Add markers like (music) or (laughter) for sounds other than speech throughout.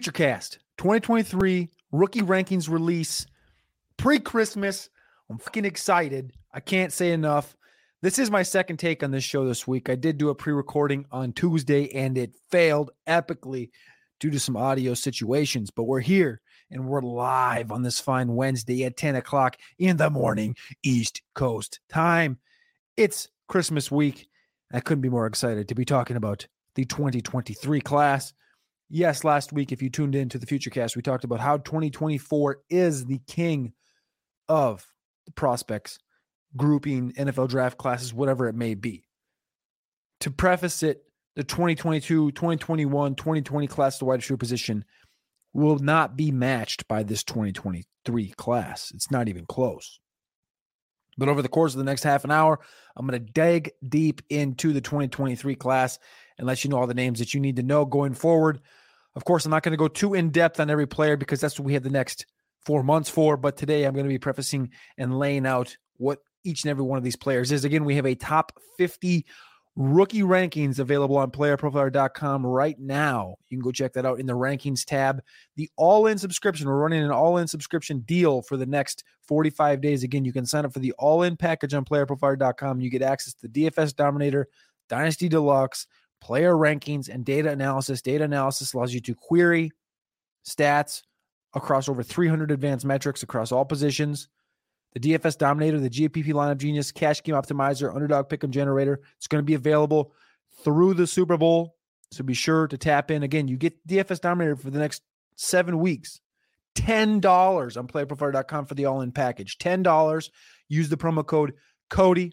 Futurecast 2023 rookie rankings release pre Christmas. I'm fucking excited. I can't say enough. This is my second take on this show this week. I did do a pre recording on Tuesday and it failed epically due to some audio situations, but we're here and we're live on this fine Wednesday at 10 o'clock in the morning, East Coast time. It's Christmas week. I couldn't be more excited to be talking about the 2023 class. Yes, last week, if you tuned in to the Futurecast, we talked about how 2024 is the king of the prospects, grouping, NFL draft classes, whatever it may be. To preface it, the 2022, 2021, 2020 class, the wide receiver position, will not be matched by this 2023 class. It's not even close. But over the course of the next half an hour, I'm going to dig deep into the 2023 class and let you know all the names that you need to know going forward. Of course, I'm not going to go too in depth on every player because that's what we have the next four months for. But today I'm going to be prefacing and laying out what each and every one of these players is. Again, we have a top 50 rookie rankings available on playerprofiler.com right now. You can go check that out in the rankings tab. The all in subscription, we're running an all in subscription deal for the next 45 days. Again, you can sign up for the all in package on playerprofiler.com. You get access to the DFS Dominator, Dynasty Deluxe, player rankings, and data analysis. Data analysis allows you to query stats across over 300 advanced metrics across all positions the DFS Dominator, the GPP Lineup Genius, Cash Game Optimizer, Underdog Pick'em Generator. It's going to be available through the Super Bowl, so be sure to tap in. Again, you get DFS Dominator for the next seven weeks. $10 on playerprofiler.com for the all-in package. $10. Use the promo code Cody.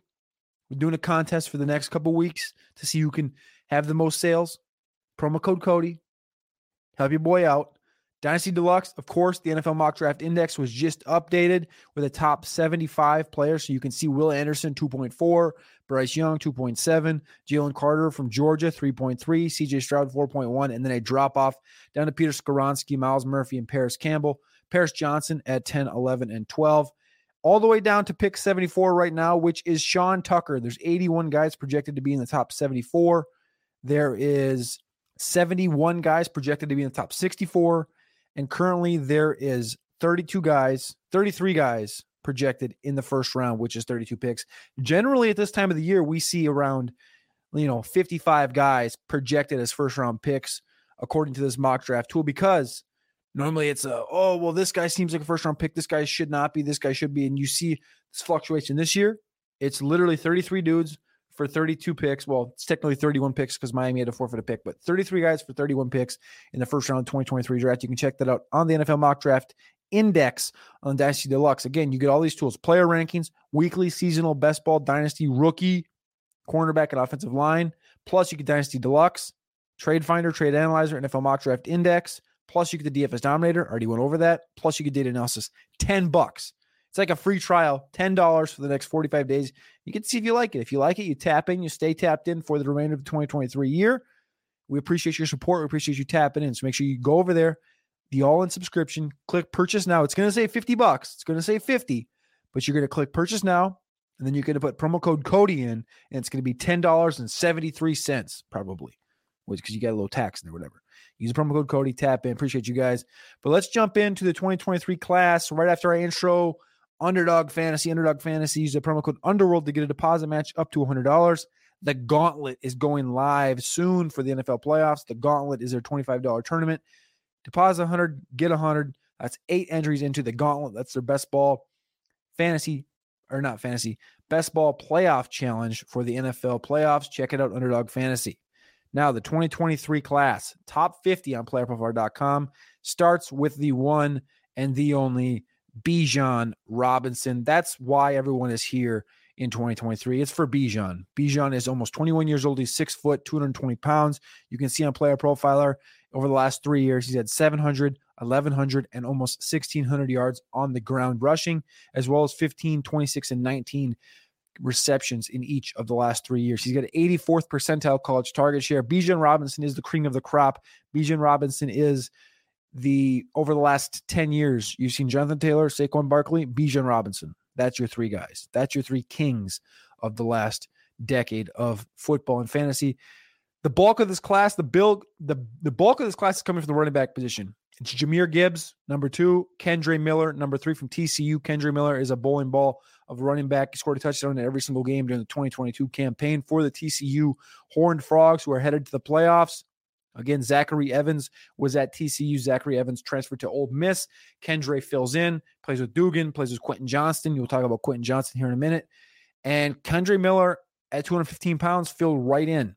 We're doing a contest for the next couple weeks to see who can have the most sales. Promo code Cody. Help your boy out. Dynasty Deluxe, of course, the NFL Mock Draft Index was just updated with the top 75 players. So you can see Will Anderson 2.4, Bryce Young 2.7, Jalen Carter from Georgia 3.3, CJ Stroud 4.1, and then a drop off down to Peter Skoronski, Myles Murphy, and Paris Campbell. Paris Johnson at 10, 11, and 12. All the way down to pick 74 right now, which is Sean Tucker. There's 81 guys projected to be in the top 74. There is 71 guys projected to be in the top 64. And currently there is 32 guys, 33 guys projected in the first round, which is 32 picks. Generally, at this time of the year, we see around, you know, 55 guys projected as first round picks according to this mock draft tool because normally it's a, oh, well, this guy seems like a first round pick. This guy should not be. This guy should be. And you see this fluctuation this year. It's literally 33 dudes for 32 picks. Well, it's technically 31 picks because Miami had a forfeit a pick, but 33 guys for 31 picks in the first round of 2023 draft. You can check that out on the NFL mock draft index on Dynasty Deluxe. Again, you get all these tools player rankings, weekly, seasonal, best ball, dynasty, rookie, cornerback, and offensive line. Plus, you get Dynasty Deluxe, Trade Finder, Trade Analyzer, NFL mock draft index. Plus, you get the DFS Dominator. Already went over that. Plus, you get data analysis. 10 bucks. It's like a free trial, $10 for the next 45 days. You can see if you like it. If you like it, you tap in, you stay tapped in for the remainder of the 2023 year. We appreciate your support. We appreciate you tapping in. So make sure you go over there, the all in subscription, click purchase now. It's going to say 50 bucks. It's going to say 50, but you're going to click purchase now. And then you're going to put promo code Cody in, and it's going to be $10.73 probably, because you got a little tax in there, whatever. Use the promo code Cody, tap in. Appreciate you guys. But let's jump into the 2023 class right after our intro. Underdog Fantasy, Underdog Fantasy. Use the promo code Underworld to get a deposit match up to $100. The Gauntlet is going live soon for the NFL playoffs. The Gauntlet is their $25 tournament. Deposit 100, get 100. That's eight entries into the Gauntlet. That's their best ball fantasy or not fantasy, best ball playoff challenge for the NFL playoffs. Check it out, Underdog Fantasy. Now, the 2023 class, top 50 on playerprofiler.com, starts with the one and the only Bijan Robinson. That's why everyone is here in 2023. It's for Bijan. Bijan is almost 21 years old. He's six foot, 220 pounds. You can see on Player Profiler over the last three years, he's had 700, 1100, and almost 1600 yards on the ground rushing, as well as 15, 26, and 19 receptions in each of the last three years. He's got 84th percentile college target share. Bijan Robinson is the cream of the crop. Bijan Robinson is the over the last 10 years, you've seen Jonathan Taylor, Saquon Barkley, Bijan Robinson. That's your three guys. That's your three kings of the last decade of football and fantasy. The bulk of this class, the build, the, the bulk of this class is coming from the running back position. It's Jahmyr Gibbs, number two, Kendre Miller, number three from TCU. Kendre Miller is a bowling ball of running back. He scored a touchdown in every single game during the 2022 campaign for the TCU Horned Frogs, who are headed to the playoffs. Again, Zachary Evans was at TCU. Zachary Evans transferred to Ole Miss. Kendre fills in, plays with Duggan, plays with Quentin Johnston. You'll talk about Quentin Johnston here in a minute. And Kendre Miller at 215 pounds filled right in.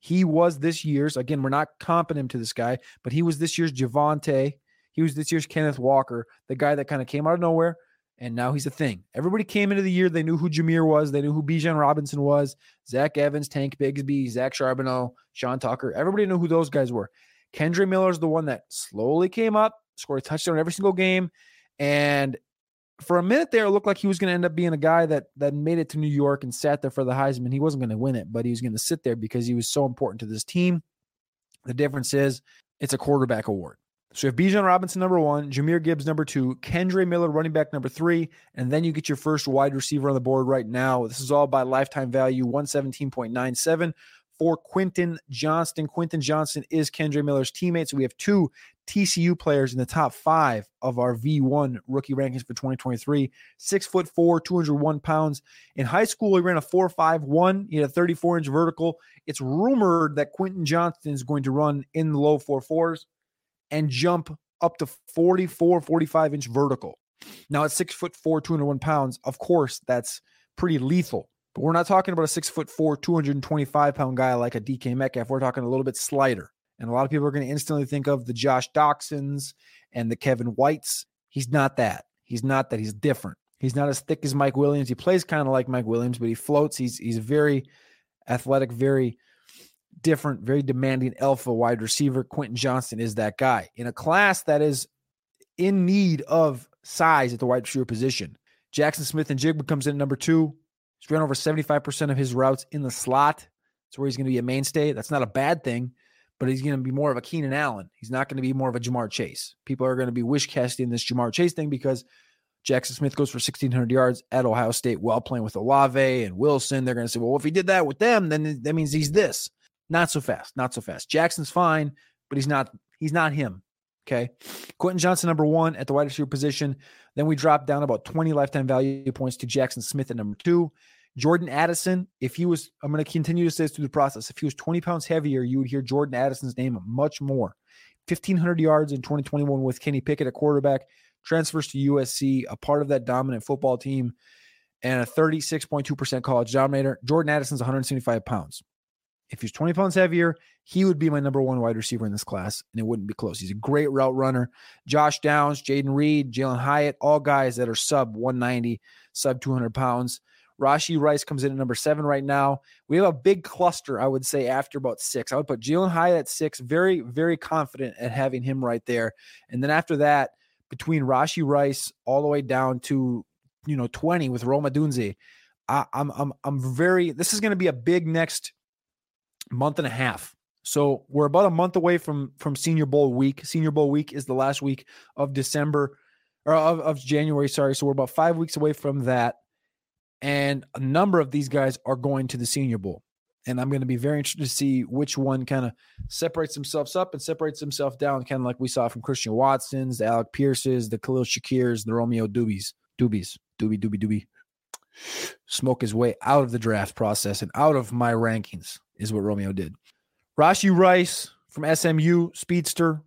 He was this year's, again, we're not comping him to this guy, but he was this year's Javonte. He was this year's Kenneth Walker, the guy that kind of came out of nowhere, and now he's a thing. Everybody came into the year, they knew who Jahmyr was, they knew who Bijan Robinson was, Zach Evans, Tank Bigsby, Zach Charbonnet, Sean Tucker. Everybody knew who those guys were. Kendre Miller is the one that slowly came up, scored a touchdown every single game, and for a minute there, it looked like he was going to end up being a guy that that made it to New York and sat there for the Heisman. He wasn't going to win it, but he was going to sit there because he was so important to this team. The difference is it's a quarterback award. So you have Bijan Robinson number one, Jahmyr Gibbs number two, Kendre Miller running back number three, and then you get your first wide receiver on the board right now. This is all by lifetime value 117.97 for Quentin Johnston. Quentin Johnston is Kendre Miller's teammate. So we have two TCU players in the top five of our V1 rookie rankings for 2023. Six foot four, 201 pounds. In high school, he ran a 4.51. He had a 34 inch vertical. It's rumored that Quentin Johnston is going to run in the low four fours and jump up to 44, 45 inch vertical. Now, at six foot four, 201 pounds, of course, that's pretty lethal. But we're not talking about a six foot four, 225 pound guy like a DK Metcalf. We're talking a little bit slighter. And a lot of people are going to instantly think of the Josh Doctsons and the Kevin Whites. He's not that. He's not that. He's different. He's not as thick as Mike Williams. He plays kind of like Mike Williams, but he floats. He's he's very athletic, very different, very demanding alpha wide receiver. Quentin Johnston is that guy in a class that is in need of size at the wide receiver position. Jackson Smith-Njigba comes in number two. He's run over 75% of his routes in the slot. That's where he's going to be a mainstay. That's not a bad thing but he's going to be more of a Keenan Allen. He's not going to be more of a Ja'Marr Chase. People are going to be wish casting this Ja'Marr Chase thing because Jackson Smith goes for 1,600 yards at Ohio State while playing with Olave and Wilson. They're going to say, well, if he did that with them, then that means he's this. Not so fast. Not so fast. Jackson's fine, but he's not. He's not him. Okay. Quentin Johnston, number one at the wide receiver position. Then we drop down about 20 lifetime value points to Jackson Smith at number two. Jordan Addison, if he was, I'm going to continue to say this through the process. If he was 20 pounds heavier, you would hear Jordan Addison's name much more. 1,500 yards in 2021 with Kenny Pickett at quarterback, transfers to USC, a part of that dominant football team, and a 36.2% college dominator. Jordan Addison's 175 pounds. If he's 20 pounds heavier, he would be my number one wide receiver in this class, and it wouldn't be close. He's a great route runner. Josh Downs, Jayden Reed, Jalen Hyatt, all guys that are sub 190, sub 200 pounds. Rashee Rice comes in at number seven right now. We have a big cluster, I would say, after about six. I would put Jalen Hyatt at six. Very, very confident at having him right there. And then after that, between Rashee Rice all the way down to you know 20 with Roma Odunze, I, I'm I'm I'm very. This is going to be a big next month and a half. So we're about a month away from from Senior Bowl week. Senior Bowl week is the last week of December or of, of January. Sorry, so we're about five weeks away from that. And a number of these guys are going to the Senior Bowl. And I'm going to be very interested to see which one kind of separates themselves up and separates himself down, kind of like we saw from Christian Watson's, the Alec Pierce's, the Khalil Shakirs, the Romeo Doobies, Doobies, Doobie, Doobie, Doobie. Smoke his way out of the draft process and out of my rankings is what Romeo did. Rashee Rice from SMU, speedster,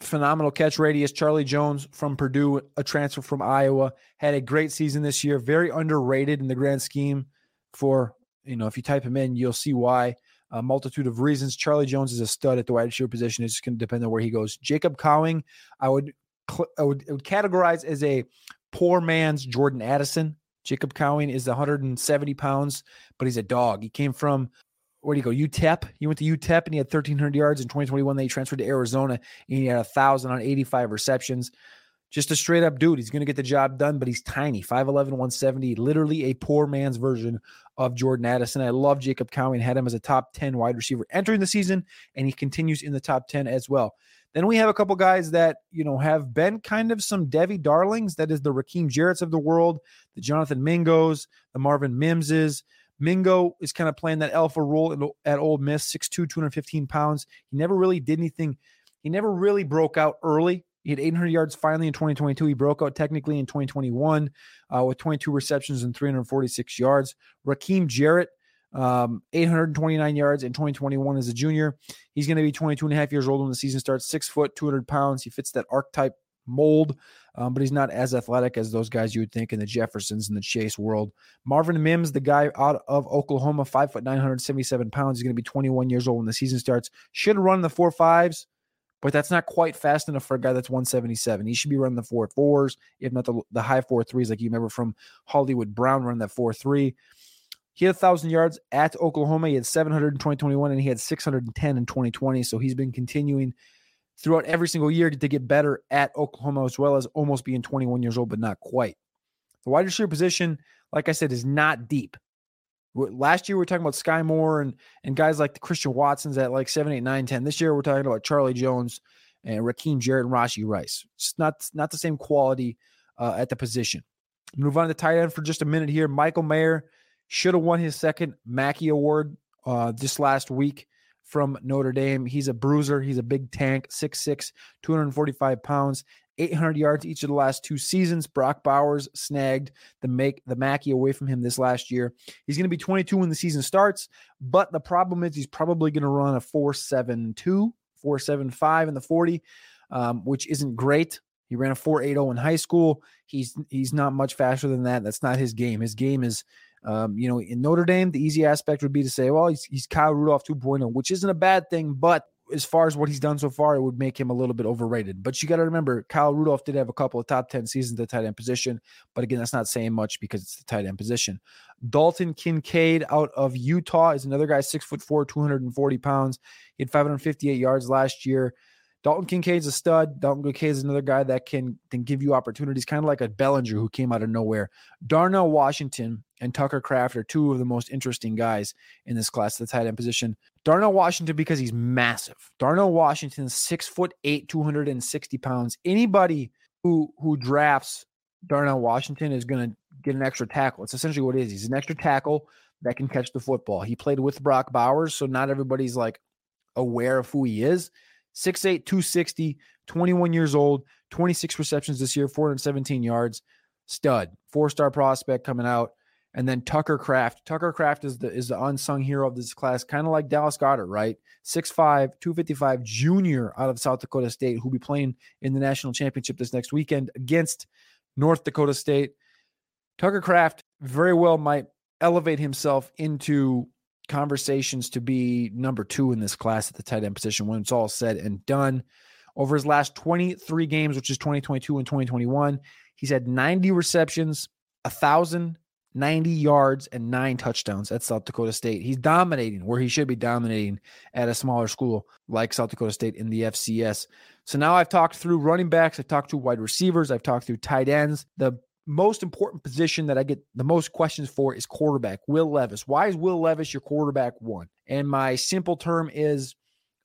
phenomenal catch radius. Charlie Jones from Purdue, a transfer from Iowa, had a great season this year. Very underrated in the grand scheme. For you know, if you type him in, you'll see why. A multitude of reasons. Charlie Jones is a stud at the wide receiver position. It's just going to depend on where he goes. Jacob Cowing, I would I would, I would categorize as a poor man's Jordan Addison. Jacob Cowing is 170 pounds, but he's a dog. He came from where do you go? UTEP. He went to UTEP and he had 1,300 yards in 2021. Then he transferred to Arizona and he had a thousand on 85 receptions. Just a straight up dude. He's going to get the job done, but he's tiny 5'11, 170, literally a poor man's version of Jordan Addison. I love Jacob Cowing, had him as a top 10 wide receiver entering the season, and he continues in the top 10 as well. Then we have a couple guys that, you know, have been kind of some devy darlings. That is the Rakim Jarrett's of the world, the Jonathan Mingos, the Marvin Mimses. Mingo is kind of playing that alpha role at Ole Miss, 6'2, 215 pounds. He never really did anything. He never really broke out early. He had 800 yards finally in 2022. He broke out technically in 2021 uh, with 22 receptions and 346 yards. Rakim Jarrett, um, 829 yards in 2021 as a junior. He's going to be 22 and a half years old when the season starts. Six foot, 200 pounds. He fits that archetype mold, um, but he's not as athletic as those guys you would think in the Jeffersons and the Chase world. Marvin Mims, the guy out of Oklahoma, five foot, 977 pounds. He's going to be 21 years old when the season starts. Should run the four fives but that's not quite fast enough for a guy that's 177. He should be running the four fours, if not the, the high four threes, like you remember from Hollywood Brown running that four three. He had 1,000 yards at Oklahoma. He had 700 in 2021, and he had 610 in 2020. So he's been continuing throughout every single year to get better at Oklahoma, as well as almost being 21 years old, but not quite. The wide receiver position, like I said, is not deep. Last year we are talking about Skyy Moore and and guys like the Christian Watsons at like 7, 8, 9, 10. This year we're talking about Charlie Jones and Rakim Jarrett and Rashee Rice. It's not not the same quality uh, at the position. Move on to tight end for just a minute here. Michael Mayer should have won his second Mackey Award uh, this last week from Notre Dame. He's a bruiser. He's a big tank, 6'6, 245 pounds, 800 yards each of the last two seasons. Brock Bowers snagged the make the Mackey away from him this last year. He's going to be 22 when the season starts, but the problem is he's probably going to run a 4.72, 4.75 in the 40, um, which isn't great. He ran a 4.80 in high school. He's he's not much faster than that. That's not his game. His game is um, you know, in Notre Dame, the easy aspect would be to say, well, he's, he's Kyle Rudolph 2.0, which isn't a bad thing, but as far as what he's done so far, it would make him a little bit overrated. But you got to remember, Kyle Rudolph did have a couple of top 10 seasons at the tight end position. But again, that's not saying much because it's the tight end position. Dalton Kincaid out of Utah is another guy, six foot four, 240 pounds. He had 558 yards last year. Dalton Kincaid's a stud. Dalton Kincaid is another guy that can, can give you opportunities, kind of like a Bellinger who came out of nowhere. Darnell Washington and Tucker Kraft are two of the most interesting guys in this class, the tight end position. Darnell Washington, because he's massive. Darnell Washington, six foot eight, 260 pounds. Anybody who who drafts Darnell Washington is going to get an extra tackle. It's essentially what it is. He's an extra tackle that can catch the football. He played with Brock Bowers, so not everybody's like aware of who he is. 6'8, 260, 21 years old, 26 receptions this year, 417 yards. Stud, four star prospect coming out. And then Tucker Kraft. Tucker Kraft is the is the unsung hero of this class, kind of like Dallas Goedert, right? 6'5, 255 junior out of South Dakota State, who'll be playing in the national championship this next weekend against North Dakota State. Tucker Kraft very well might elevate himself into conversations to be number two in this class at the tight end position when it's all said and done. Over his last 23 games, which is 2022 and 2021, he's had 90 receptions, 1,090 yards, and nine touchdowns at South Dakota State. He's dominating where he should be dominating at a smaller school like South Dakota State in the FCS. So now I've talked through running backs, I've talked to wide receivers, I've talked through tight ends. The most important position that I get the most questions for is quarterback. Will Levis. Why is Will Levis your quarterback one? And my simple term is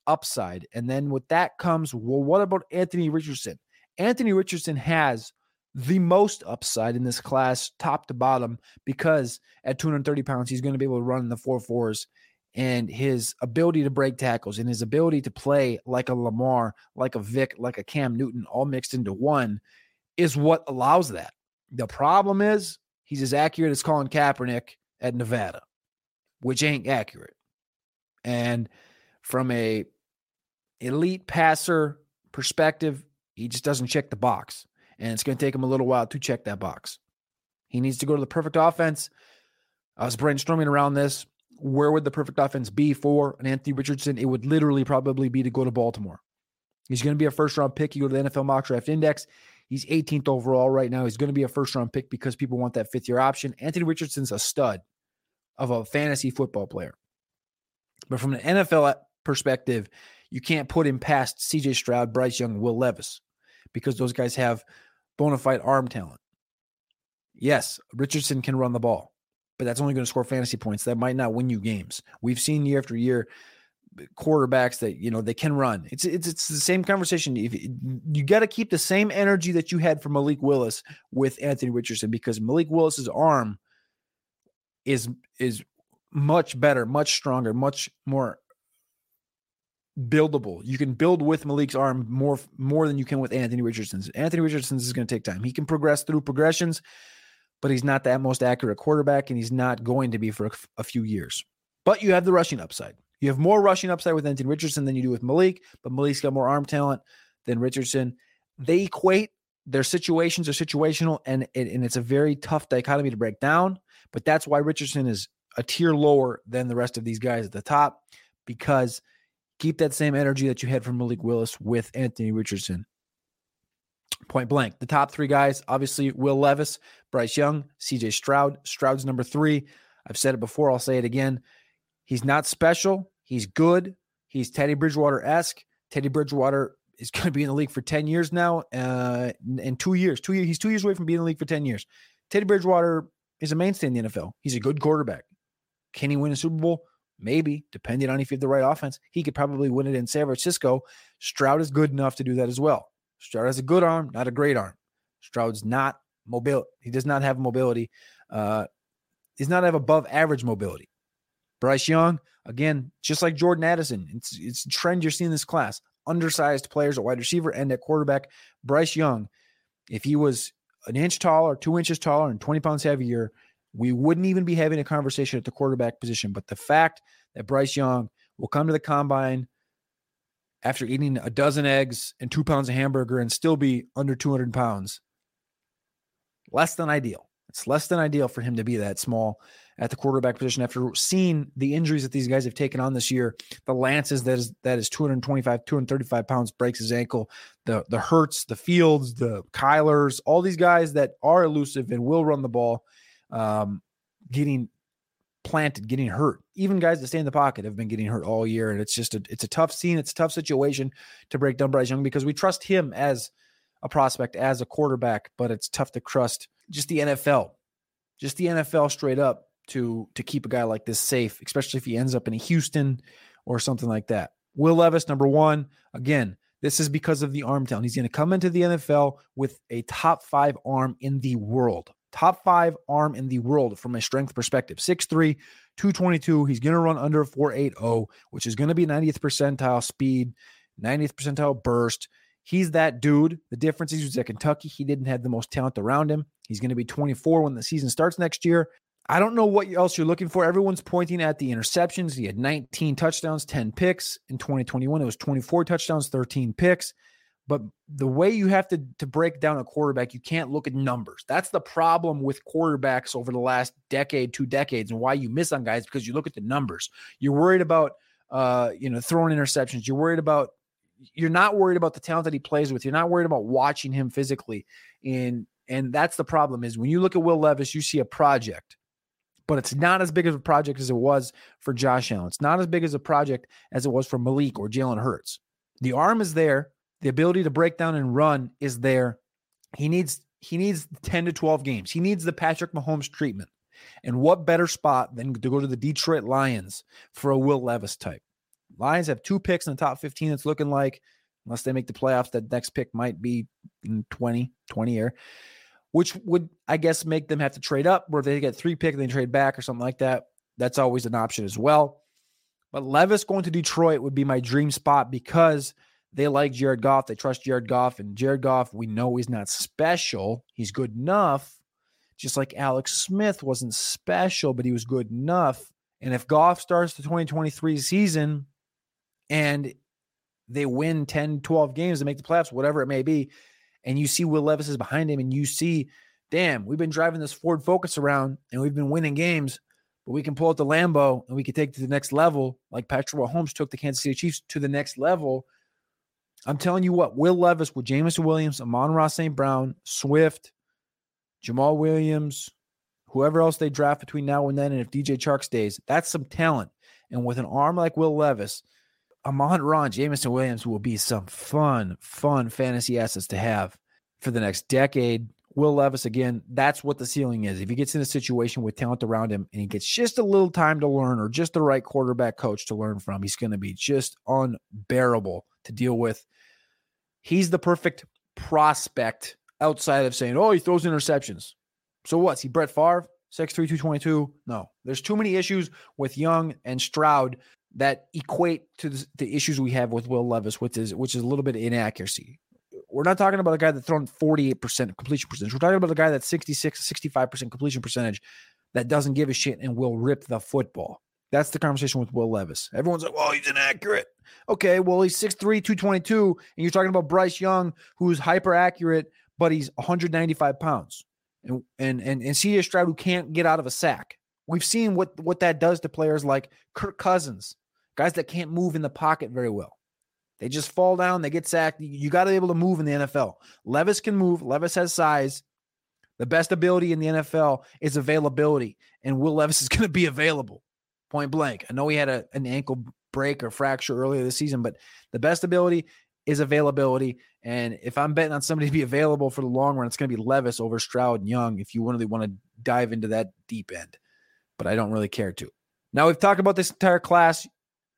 upside. And then with that comes, well, what about Anthony Richardson? Anthony Richardson has the most upside in this class, top to bottom, because at 230 pounds, he's going to be able to run in the four fours. And his ability to break tackles and his ability to play like a Lamar, like a Vic, like a Cam Newton, all mixed into one is what allows that. The problem is he's as accurate as Colin Kaepernick at Nevada, which ain't accurate. And from a elite passer perspective, he just doesn't check the box. And it's going to take him a little while to check that box. He needs to go to the perfect offense. I was brainstorming around this. Where would the perfect offense be for an Anthony Richardson? It would literally probably be to go to Baltimore. He's going to be a first round pick. You go to the NFL mock draft index. He's 18th overall right now. He's going to be a first round pick because people want that fifth year option. Anthony Richardson's a stud of a fantasy football player. But from an NFL uh, perspective, you can't put him past CJ Stroud, Bryce Young, Will Levis because those guys have bona fide arm talent. Yes, Richardson can run the ball, but that's only going to score fantasy points. That might not win you games. We've seen year after year quarterbacks that you know they can run. It's it's it's the same conversation. If you got to keep the same energy that you had for Malik Willis with Anthony Richardson because Malik Willis's arm is is much better, much stronger, much more buildable. You can build with Malik's arm more more than you can with Anthony Richardson's. Anthony Richardson's is going to take time. He can progress through progressions, but he's not that most accurate quarterback, and he's not going to be for a, a few years. But you have the rushing upside. You have more rushing upside with Anthony Richardson than you do with Malik, but Malik's got more arm talent than Richardson. Mm-hmm. They equate. Their situations are situational, and, and it's a very tough dichotomy to break down. But that's why Richardson is a tier lower than the rest of these guys at the top because keep that same energy that you had from Malik Willis with Anthony Richardson. Point blank. The top three guys, obviously, Will Levis, Bryce Young, CJ Stroud. Stroud's number three. I've said it before, I'll say it again. He's not special. He's good. He's Teddy Bridgewater esque. Teddy Bridgewater is going to be in the league for 10 years now. Uh, in two years, two years, he's two years away from being in the league for 10 years. Teddy Bridgewater is a mainstay in the NFL. He's a good quarterback. Can he win a Super Bowl? Maybe, depending on if you have the right offense. He could probably win it in San Francisco. Stroud is good enough to do that as well. Stroud has a good arm, not a great arm. Stroud's not mobile. He does not have mobility. Uh, he's not have above average mobility. Bryce Young, again, just like Jordan Addison, it's it's a trend you're seeing this class. Undersized players at wide receiver and at quarterback. Bryce Young, if he was an inch taller, two inches taller, and 20 pounds heavier, we wouldn't even be having a conversation at the quarterback position. But the fact that Bryce Young will come to the combine after eating a dozen eggs and two pounds of hamburger and still be under 200 pounds, less than ideal. It's less than ideal for him to be that small at the quarterback position after seeing the injuries that these guys have taken on this year. The Lances that is that is 225, 235 pounds breaks his ankle. The the Hurts, the Fields, the Kylers, all these guys that are elusive and will run the ball, um, getting planted, getting hurt. Even guys that stay in the pocket have been getting hurt all year, and it's just a it's a tough scene. It's a tough situation to break down Bryce Young because we trust him as a prospect, as a quarterback, but it's tough to trust just the NFL, just the NFL straight up to to keep a guy like this safe, especially if he ends up in a Houston or something like that. Will Levis, number one, again, this is because of the arm talent. He's going to come into the NFL with a top five arm in the world. Top five arm in the world from a strength perspective. 6'3, 222. He's going to run under 480, which is going to be 90th percentile speed, 90th percentile burst. He's that dude. The difference is was at Kentucky. He didn't have the most talent around him. He's going to be 24 when the season starts next year. I don't know what else you're looking for. Everyone's pointing at the interceptions. He had 19 touchdowns, 10 picks. In 2021, it was 24 touchdowns, 13 picks. But the way you have to, to break down a quarterback, you can't look at numbers. That's the problem with quarterbacks over the last decade, two decades, and why you miss on guys because you look at the numbers. You're worried about uh, you know, throwing interceptions. You're worried about you're not worried about the talent that he plays with. You're not worried about watching him physically. And and that's the problem is when you look at Will Levis, you see a project but it's not as big of a project as it was for Josh Allen. It's not as big as a project as it was for Malik or Jalen Hurts. The arm is there, the ability to break down and run is there. He needs he needs 10 to 12 games. He needs the Patrick Mahomes treatment. And what better spot than to go to the Detroit Lions for a Will Levis type? Lions have two picks in the top 15. It's looking like, unless they make the playoffs, that next pick might be in 20, 20 year which would, I guess, make them have to trade up, where they get three pick and they trade back or something like that. That's always an option as well. But Levis going to Detroit would be my dream spot because they like Jared Goff. They trust Jared Goff. And Jared Goff, we know he's not special. He's good enough. Just like Alex Smith wasn't special, but he was good enough. And if Goff starts the 2023 season and they win 10, 12 games to make the playoffs, whatever it may be, and you see Will Levis is behind him, and you see, damn, we've been driving this Ford Focus around and we've been winning games, but we can pull out the Lambo and we can take to the next level, like Patrick Mahomes took the Kansas City Chiefs to the next level. I'm telling you what, Will Levis with Jameson Williams, Amon-Ra St. Brown, Swift, Jamaal Williams, whoever else they draft between now and then, and if DJ Chark stays, that's some talent. And with an arm like Will Levis, Amon Ron, Jameson Williams will be some fun, fun fantasy assets to have for the next decade. Will Levis, again, that's what the ceiling is. If he gets in a situation with talent around him and he gets just a little time to learn or just the right quarterback coach to learn from, he's going to be just unbearable to deal with. He's the perfect prospect outside of saying, oh, he throws interceptions. So what's he, Brett Favre? 6'3, 222? No. There's too many issues with Young and Stroud that equate to the, the issues we have with Will Levis, which is which is a little bit of inaccuracy. We're not talking about a guy that's thrown 48% completion percentage. We're talking about a guy that's 66, 65% completion percentage that doesn't give a shit and will rip the football. That's the conversation with Will Levis. Everyone's like, well, he's inaccurate. Okay, well, he's 6'3, 222, and you're talking about Bryce Young, who's hyper accurate, but he's 195 pounds. And and and, and CJ Stroud, who can't get out of a sack. We've seen what what that does to players like Kirk Cousins, guys that can't move in the pocket very well. They just fall down, they get sacked. You got to be able to move in the NFL. Levis can move. Levis has size. The best ability in the NFL is availability, and Will Levis (laughs) is going to be available, point blank. I know he had a, an ankle break or fracture earlier this season, but the best ability is availability. And if I'm betting on somebody to be available for the long run, it's going to be Levis over Stroud and Young if you really want to dive into that deep end. But I don't really care to. Now we've talked about this entire class.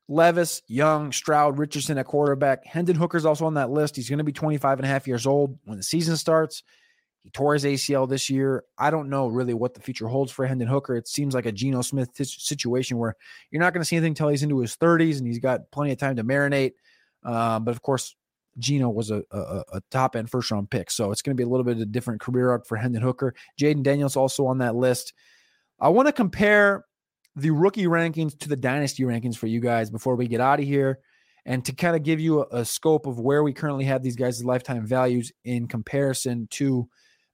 Levis, Young, Stroud, Richardson at quarterback. Hendon Hooker's also on that list. He's going to be 25 and a half years old when the season starts. He tore his ACL this year. I don't know really what the future holds for Hendon Hooker. It seems like a Geno Smith t- situation where you're not going to see anything until he's into his 30s and he's got plenty of time to marinate. Um, but of course, Geno was a, a, a top end first round pick. So it's going to be a little bit of a different career arc for Hendon Hooker. Jaden Daniels also on that list. I want to compare the rookie rankings to the dynasty rankings for you guys before we get out of here and to kind of give you a, a scope of where we currently have these guys' lifetime values in comparison to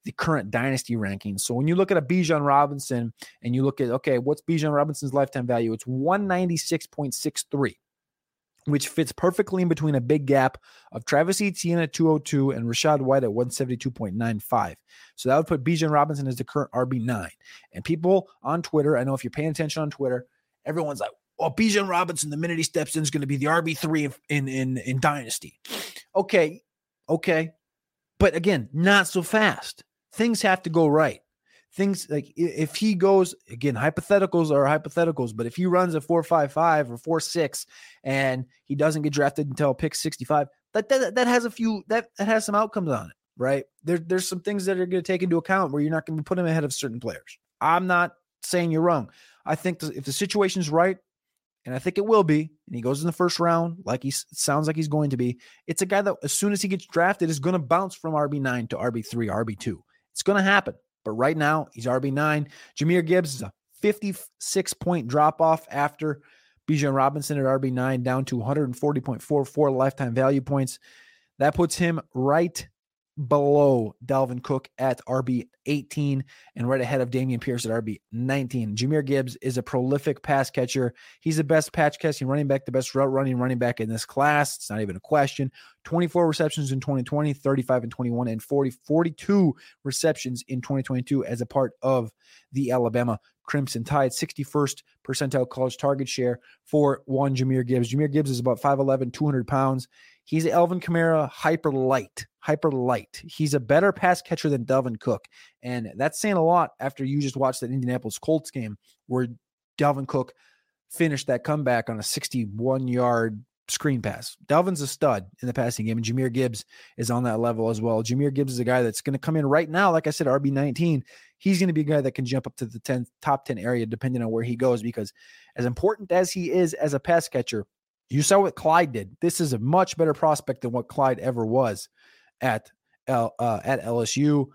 the current dynasty rankings. So when you look at a Bijan Robinson and you look at, okay, what's Bijan Robinson's lifetime value? It's 196.63 which fits perfectly in between a big gap of Travis Etienne at 202 and Rachaad White at 172.95. So that would put Bijan Robinson as the current RB9. And people on Twitter, I know if you're paying attention on Twitter, everyone's like, well, Bijan Robinson, the minute he steps in, is going to be the RB3 in, in, in Dynasty. Okay. Okay. But again, not so fast. Things have to go right things like if he goes again, hypotheticals are hypotheticals, but if he runs a four five five or four six and he doesn't get drafted until pick 65, that that, that has a few that, that has some outcomes on it, right? There, there's some things that are going to take into account where you're not going to put him ahead of certain players. I'm not saying you're wrong. I think if the situation's right, and I think it will be, and he goes in the first round, like he sounds like he's going to be, it's a guy that as soon as he gets drafted is going to bounce from RB9 to RB3, RB2. It's going to happen. But right now, he's RB9. Jahmyr Gibbs is a 56 point drop off after Bijan Robinson at RB9 down to 140.44 lifetime value points. That puts him right below Dalvin Cook at RB 18 and right ahead of Dameon Pierce at RB 19. Jahmyr Gibbs is a prolific pass catcher. He's the best patch catching running back, the best route running running back in this class. It's not even a question. 24 receptions in 2020, 35 and 21, and 40, 42 receptions in 2022 as a part of the Alabama Crimson Tide. 61st percentile college target share for one Jahmyr Gibbs. Jahmyr Gibbs is about 5'11, 200 pounds. He's Alvin Kamara hyper light, hyper light. He's a better pass catcher than Dalvin Cook. And that's saying a lot after you just watched that Indianapolis Colts game where Dalvin Cook finished that comeback on a 61 yard screen pass. Dalvin's a stud in the passing game, and Jahmyr Gibbs is on that level as well. Jahmyr Gibbs is a guy that's going to come in right now, like I said, RB 19. He's going to be a guy that can jump up to the 10 top 10 area depending on where he goes because as important as he is as a pass catcher, you saw what Clyde did. This is a much better prospect than what Clyde ever was at L, uh, at LSU.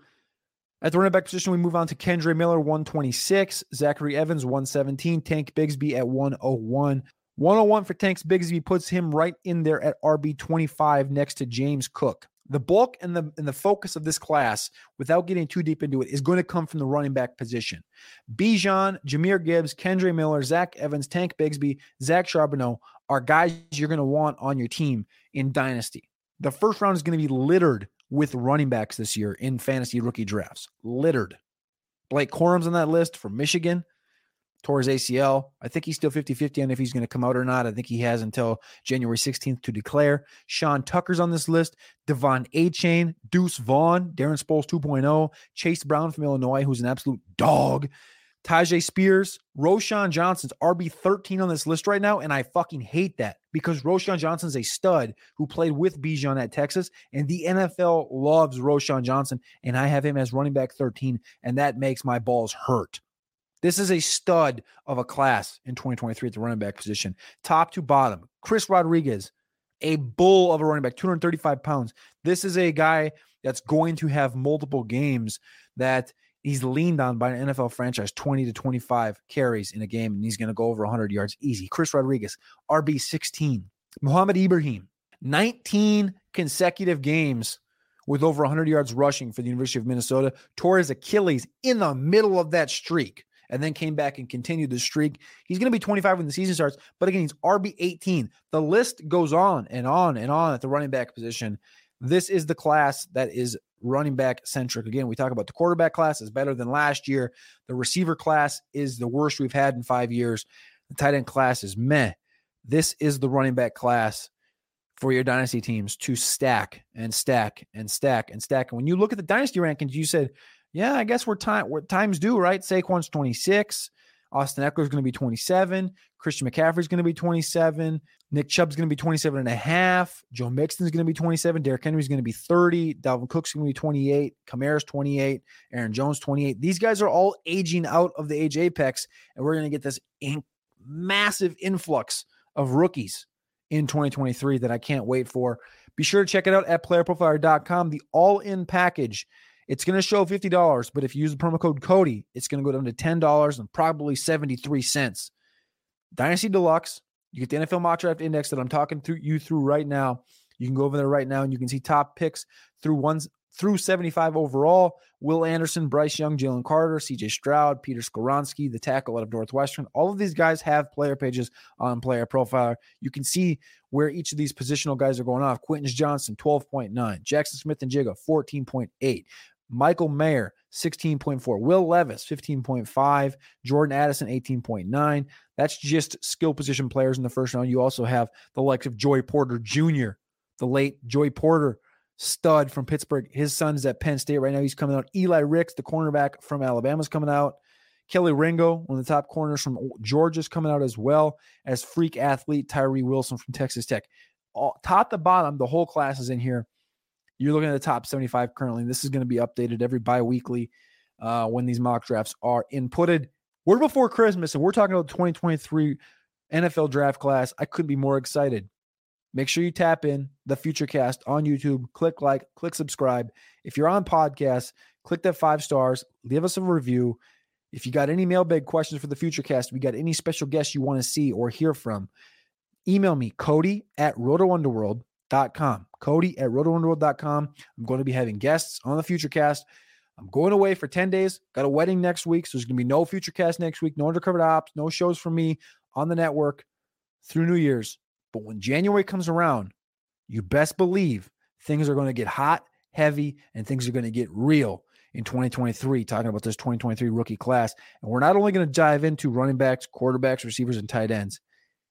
At the running back position, we move on to Kendre Miller, 126, Zachary Evans, 117, Tank Bigsby at 101, 101 for Tanks Bigsby puts him right in there at RB 25 next to James Cook. The bulk and the and the focus of this class, without getting too deep into it, is going to come from the running back position. Bijan, Jahmyr Gibbs, Kendre Miller, Zach Evans, Tank Bigsby, Zach Charbonnet are guys you're going to want on your team in Dynasty. The first round is going to be littered with running backs this year in fantasy rookie drafts. Littered. Blake Corum's on that list from Michigan tore his ACL. I think he's still 50 50 on if he's going to come out or not. I think he has until January 16th to declare. Sean Tucker's on this list. De'Von Achane, Deuce Vaughn, Darren Sproles 2.0, Chase Brown from Illinois, who's an absolute dog. Tyjae Spears, Roschon Johnson's RB 13 on this list right now. And I fucking hate that because Roschon Johnson's a stud who played with Bijan at Texas. And the NFL loves Roschon Johnson. And I have him as running back 13. And that makes my balls hurt. This is a stud of a class in 2023 at the running back position, top to bottom. Chris Rodriguez, a bull of a running back, 235 pounds. This is a guy that's going to have multiple games that he's leaned on by an NFL franchise 20 to 25 carries in a game, and he's going to go over 100 yards easy. Chris Rodriguez, RB 16. Mohamed Ibrahim, 19 consecutive games with over 100 yards rushing for the University of Minnesota, tore his Achilles in the middle of that streak and then came back and continued the streak. He's going to be 25 when the season starts, but again, he's RB 18. The list goes on and on and on at the running back position. This is the class that is running back centric. Again, we talk about the quarterback class is better than last year. The receiver class is the worst we've had in five years. The tight end class is meh. This is the running back class for your dynasty teams to stack and stack and stack and stack. And when you look at the dynasty rankings, you said, yeah, I guess we're time we're times due, right? Saquon's 26. Austin Ekeler is going to be 27. Christian McCaffrey is going to be 27. Nick Chubb's going to be 27 and a half. Joe Mixon is going to be 27. Derrick Henry is going to be 30. Dalvin Cook's going to be 28. Kamara's 28. Aaron Jones 28. These guys are all aging out of the age apex, and we're going to get this in- massive influx of rookies in 2023 that I can't wait for. Be sure to check it out at playerprofiler.com. The all-in package it's going to show $50, but if you use the promo code Cody, it's going to go down to $10 and probably 73 cents. Dynasty Deluxe, you get the NFL Mock Draft Index that I'm talking through you through right now. You can go over there right now and you can see top picks through ones through 75 overall. Will Anderson, Bryce Young, Jalen Carter, CJ Stroud, Peter Skoronski, the tackle out of Northwestern. All of these guys have player pages on Player Profiler. You can see where each of these positional guys are going off. Quentin Johnston, 12.9. Jackson Smith-Njigba, 14.8. Michael Mayer, 16.4. Will Levis, 15.5. Jordan Addison, 18.9. That's just skill position players in the first round. You also have the likes of Joy Porter Jr., the late Joy Porter stud from Pittsburgh. His son is at Penn State right now. He's coming out. Eli Ricks, the cornerback from Alabama, is coming out. Kelee Ringo, one of the top corners from Georgia, is coming out as well as freak athlete Tyree Wilson from Texas Tech. All, top to bottom, the whole class is in here. You're looking at the top 75 currently. This is going to be updated every bi weekly uh, when these mock drafts are inputted. We're before Christmas and we're talking about 2023 NFL draft class. I couldn't be more excited. Make sure you tap in the Futurecast on YouTube. Click like, click subscribe. If you're on podcast, click that five stars. Leave us a review. If you got any mailbag questions for the Futurecast, we got any special guests you want to see or hear from, email me, Cody at rotounderworld com. Cody at rotounderworld.com. I'm going to be having guests on the Futurecast. I'm going away for 10 days. Got a wedding next week. So there's going to be no Futurecast next week, no undercover ops, no shows for me on the network through New Year's. But when January comes around, you best believe things are going to get hot, heavy, and things are going to get real in 2023, talking about this 2023 rookie class. And we're not only going to dive into running backs, quarterbacks, receivers, and tight ends.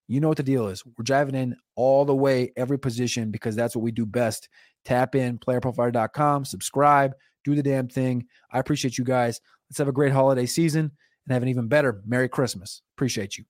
You know what the deal is. We're driving in all the way, every position, because that's what we do best. Tap in, playerprofiler.com, subscribe, do the damn thing. I appreciate you guys. Let's have a great holiday season and have an even better Merry Christmas. Appreciate you.